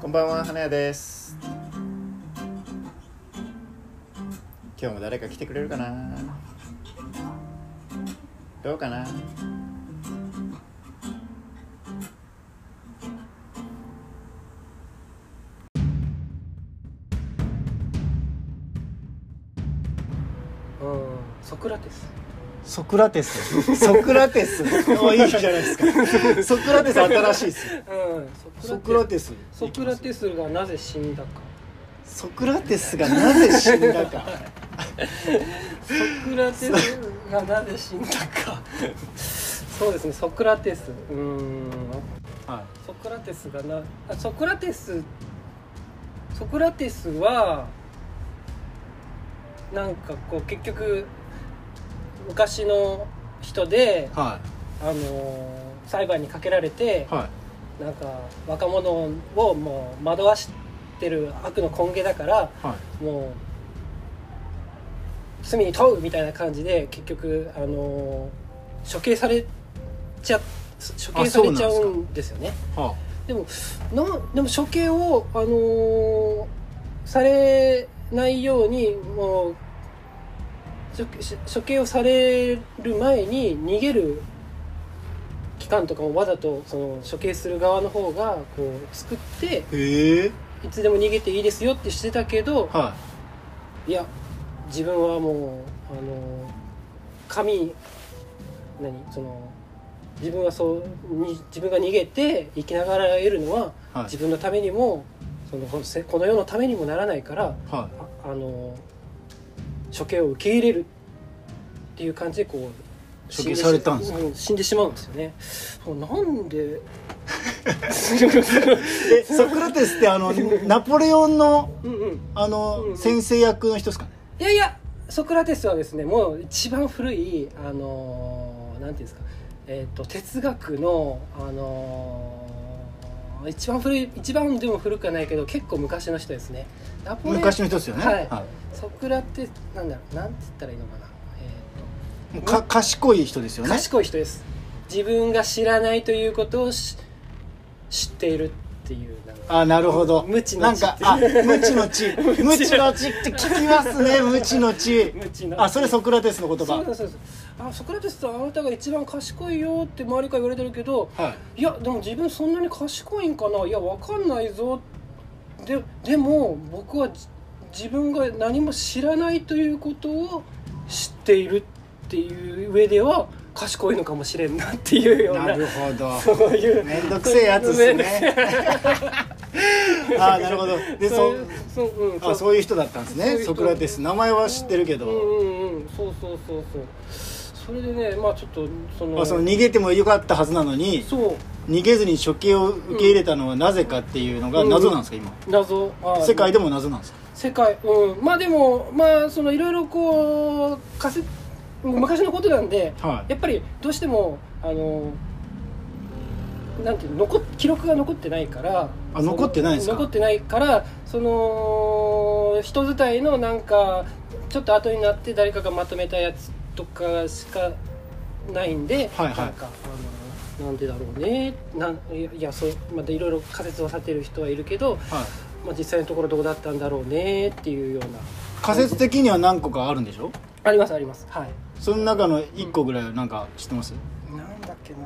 こんばんは花屋です。今日も誰か来てくれるかな？どうかな？うんソクラテス。ソクラテス。ソクラテス。おいいじゃないですか。ソクラテス新しいです。ようんソクラテス。ソクラテス。がなぜ死んだか。ソクラテスがなぜ死んだか。ソクラテスがなぜ死んだか。そうですねソクラテス。うーん。はソクラテスがなあソクラテス。ソクラテスはなんかこう結局昔の人でい。はあのー裁判にかけられていはい。なんか若者をもう惑わしてる悪の根源だからはい。もう罪に問うみたいな感じで結局あのー処刑されちゃ処刑されちゃうんですよね。はでもなでも処刑をあのーされないようにもう処処刑をされる前に逃げる期間とかもわざとその処刑する側の方がこう作っていつでも逃げていいですよってしてたけどはい。や自分はもうあの神何その自分はそうに自分が逃げて生きながら得るのは、はい。自分のためにもそのこのせこの世のためにもならないからい。はああの処刑を受け入れるっていう感じでこう処刑されたんですか？う死んでしまうんですよね。なんで？ソクラテスってあの ナポレオンのあの、うん先生役の人ですか？ねいやいやソクラテスはですねもう一番古いあのーなんていうんですか？えっ、と哲学のあのー一番古い一番でも古くはないけど結構昔の人ですね。ナポレ昔の人ですよね。はい。ソクラテなんだろうなんて言ったらいいのかな。えもうか賢い人ですよー、ね。賢い人です。自分が知らないということをし知っているっていうあなるほど。無知の知なんかあ無知の知。無知の知って聞きますね。無知の知。無知のあそれソクラテスの言葉。そうですそうです。あソクラテスさんあなたが一番賢いよって周りから言われてるけどはい。いやでも自分そんなに賢いんかな？いやわかんないぞ。ででも僕はじ自分が何も知らないということを知っているっていう上では賢いのかもしれんなっていうような。なるほど。そういう。めんどくせえやつっすねあなるほど。でそそうん、あそういう人だったんですね。ソクラテス。名前は知ってるけど、うんうんうんそうそうそうそう。それでねまあちょっとそのまあ、その逃げてもよかったはずなのにそう。逃げずに処刑を受け入れたのはなぜかっていうのが謎なんですか今？謎。あ世界でも謎なんですか？世界うん。まあでもまあそのいろいろこう昔のことなんではやっぱりどうしてもあのなんていうの残っ記録が残ってないからあ残ってないんですか？残ってないからその人伝いのなんかちょっと後になって誰かがまとめたやつとかしかないんで、はいはい。なんかあのなんでだろうね。なんいやそうまたいろいろ仮説を立てる人はいるけど、はい。まあ、実際のところどうだったんだろうねっていうような仮説的には何個かあるんでしょありますありますはいその中の1個ぐらいはなんか知ってます、なんだっけな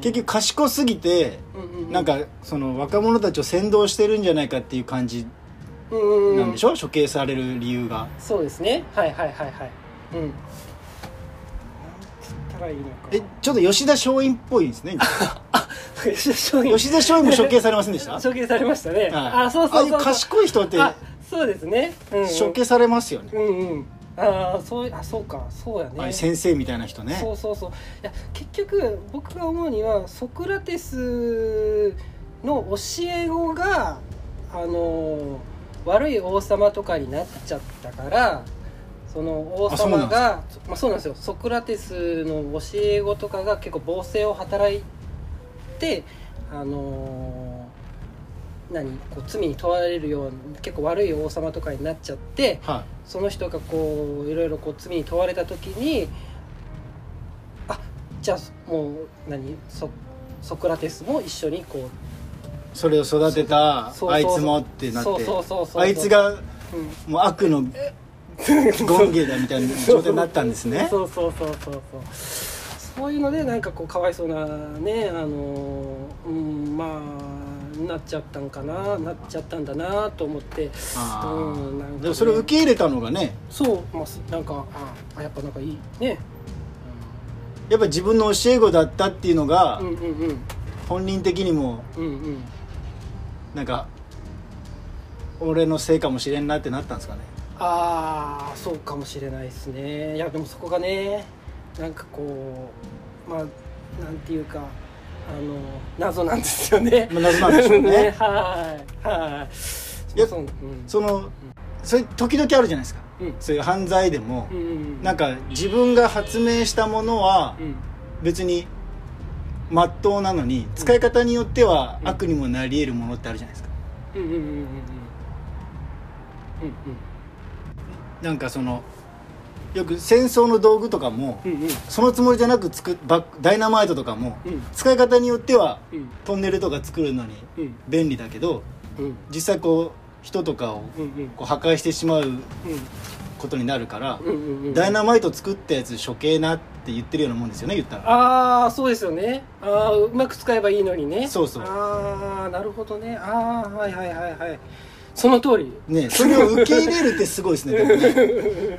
結局賢すぎてなんかその若者たちを先導してるんじゃないかっていう感じなんでしょ、処刑される理由が。そうですね。はいはいはいはい。うん。えちょっと吉田松陰っぽいですね。吉田松陰。吉田松陰も処刑されませんでした？処刑されましたね、はい。あそうそうそうああいう賢い人ってあそうですね、うんうん、処刑されますよね、うんうんああそうあそうかそうやね。先生みたいな人ね。そうそうそう。いや結局僕が思うにはソクラテスの教え子があの悪い王様とかになっちゃったからその王様がまあ、そうなんですよ。ソクラテスの教え子とかが結構暴政を働いてあの何こう罪に問われるような結構悪い王様とかになっちゃってはその人がこういろいろこう罪に問われた時にあじゃあもう何そソクラテスも一緒にこそれを育てたそうそうそうあいつもってなってそうそうそうそう。あいつがう、うん、もう悪の 権芸だみたいな状態になったんですね。そうそうそうそうそう。そういうのでなんかこうかわいそうなねあのうんまあなっちゃったんかななっちゃったんだなと思って。うんなんかね。でもそれを受け入れたのがね。そうまあすなんかああやっぱなんかいいね。やっぱり自分の教え子だったっていうのがうんうんうん本人的にもうんうんなんか俺のせいかもしれんなってなったんですかね。ああそうかもしれないですね。いやでもそこがねなんかこうまあなんていうかあの謎なんですよね。まあ謎なんでしょうね。はい。はい。いやそううん。そのそれ時々あるじゃないですか。うん。そういう犯罪でも。うんうんなんか自分が発明したものはうん。別にまっとうなのに使い方によってはうん。悪にもなり得るものってあるじゃないですか。うんうんうんうん。うんうん。なんかそのよく戦争の道具とかもうんうん。うんそのつもりじゃなく作っバッダイナマイトとかもうん。使い方によってはうん。トンネルとか作るのにうん。便利だけどうん。実際こう人とかをこう破壊してしまうことになるからダイナマイト作ったやつ処刑なって言ってるようなもんですよね言ったら。ああそうですよね。ああうまく使えばいいのにね。そうそう。ああなるほどね。ああはいはいはいはい。その通り。ねそれを受け入れるってすごいですねね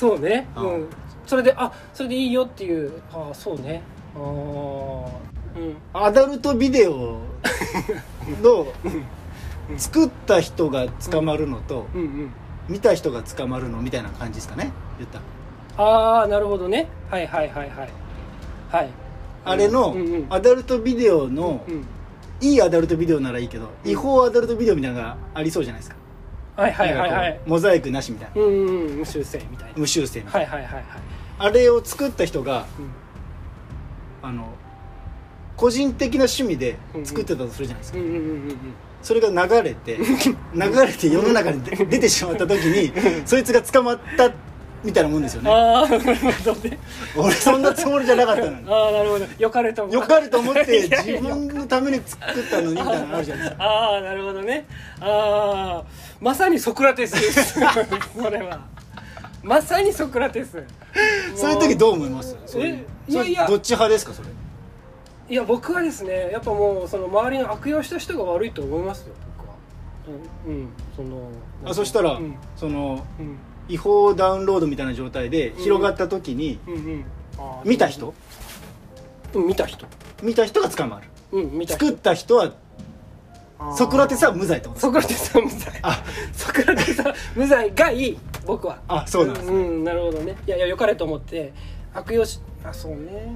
そうね。あうん。それであそれでいいよっていう。ああそうね。ああうん。アダルトビデオの作った人が捕まるのとうん。うん見た人が捕まるのみたいな感じですかね。言った。らああなるほどね。はいはいはいはい。はい。あれのうんうんアダルトビデオのうん。いいアダルトビデオならいいけどうん。違法アダルトビデオみたいなのがありそうじゃないですかはいはいはい。はいなんかこうモザイクなしみたいな。うんうんうん。無修正みたいな。無修正みたいな。はいはいはいはいあれを作った人がうん。あの個人的な趣味で作ってたとするじゃないですか。うんうんうんうんうん。それが流れて 流れて世の中に出出てしまった時に そいつが捕まったみたいなもんですよね。ああなるほどね。俺そんなつもりじゃなかったのに。ああなるほど。よかれと思よかれと思って自分のために作ったのにみたいなのあるじゃないですか。ああなるほどね。ああまさにソクラテスです。それは。まさにソクラテス。そういう時どう思います？えいやいや。どっち派ですか？それ。いや僕はですねやっぱもうその周りの悪用した人が悪いと思いますよ僕は。うん、うん、そのあそしたら、うん。そのうん違法ダウンロードみたいな状態で広がった時に、うんうん。あー見た人？うん見た人。見た人が捕まる。うん見た人。作った人はソクラテスは無罪ってことですソクラテスは無罪。あ。ソクラテスは無罪がいい僕は。あそうなんですね。うん、なるほどね。いやいやよかれと思って。悪用しあそうね。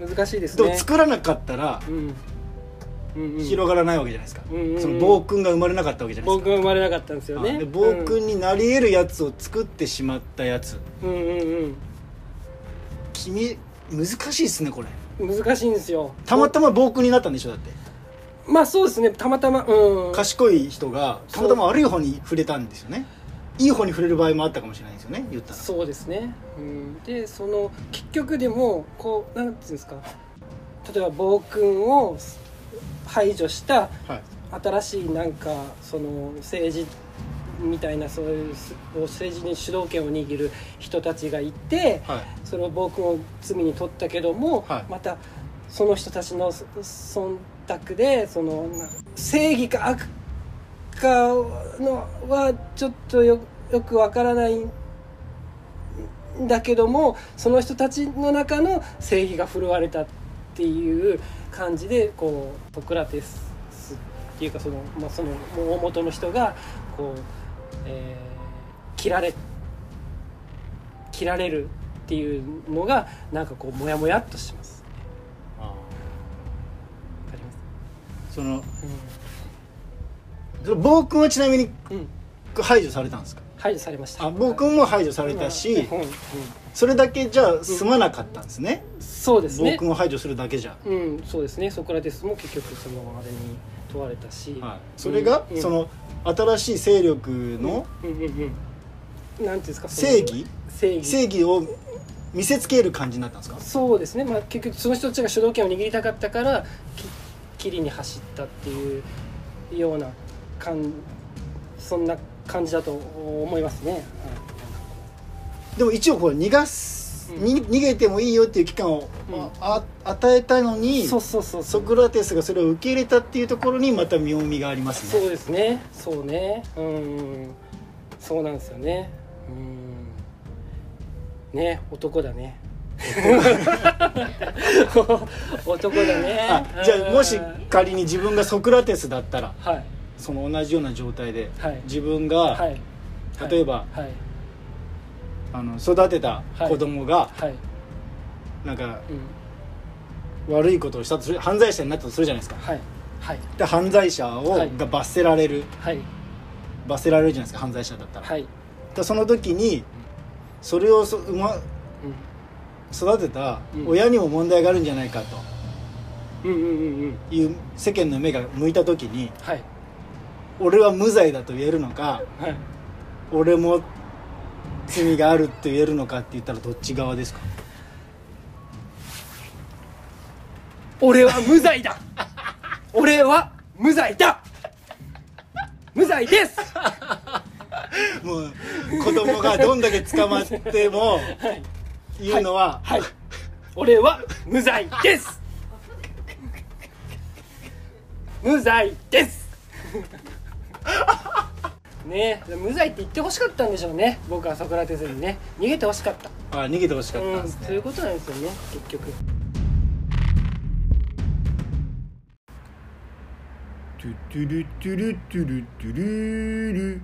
うん。難しいですね。作らなかったらうん広がらないわけじゃないですか、うんうんうん。その暴君が生まれなかったわけじゃないです僕は生まれなかったんですよか、ねで暴君になり得るやつを作ってしまったやつ。うんうん君難しいっすねこれ。うん難しいんですよ。たまたま暴君になったんでしょだって。まあそうですね。たまたまうん。賢い人がたまたま悪い方に触れたんですよね。いい方に触れる場合もあったかもしれないですよね言ったら。そうですね、うん、でその結局でもこうなんていうんですか。例えば暴君を排除したはい。新しいなんかその政治みたいなそういうす政治に主導権を握る人たちがいてはい。それを暴君を罪に取ったけども、はい。またその人たちのそ忖度でそのな正義か悪かのはちょっとよよくわからないんだけどもその人たちの中の正義が振るわれたっていう感じでこうソクラテスっていうかその,、まあ、その大元の人がこう、えー切られ切られるっていうのがなんかこうモヤモヤっとします。あわかります？ーそのその暴君はちなみにうん、うん、排除されたんですか？排除されました。あ暴君も排除されたしうんうんそれだけじゃ済まなかったんですね。そうですね。暴。君を排除するだけじゃ、うん、そうですね。ソクラテスも結局そのあれに問われたし、はい、それが、うんその新しい勢力のうんうんうん、なんていうんですか正義、正義。正義を見せつける感じになったんですか？そうですね、まあ、結局その人たちが主導権を握りたかったからき切りに走ったっていうような感そんな感じだと思いますね、でも一応こう逃がす、うん。に逃げてもいいよっていう期間を、うん。あ与えたのにそうそうそうソクラテスがそれを受け入れたっていうところにまた妙味がありますね。そうですね。そうね。うん。そうなんですよね。うん。ね男だね。男だね。あじゃあもしうん仮に自分がソクラテスだったらはいその同じような状態で、はい。自分が、はい。例えばはい。あの育てた子供が、はい、なんかうん、悪いことをしたとする犯罪者になったとするじゃないですか。で犯罪者を、はい。が罰せられる。はい。罰せられるじゃないですか犯罪者だったら、はい、でその時にそれをそ、うま、うん。育てたうん。親にも問題があるんじゃないかと。うんうんうんうん。いう世間の目が向いた時にはい俺は無罪だと言えるのかはい。俺も罪があると言えるのかって言ったらどっち側ですか？俺は無罪だ。俺は無罪だ。無罪です。もう子供がどんだけ捕まってもはい。言うのは、はい。俺は無罪です無罪ですねえ無罪って言ってほしかったんでしょうね。僕はソクラテスにね。逃げてほしかった。あ逃げてほしかったんうんですね。そういうことなんですよね結局。トゥトゥルトゥルトゥルトゥルル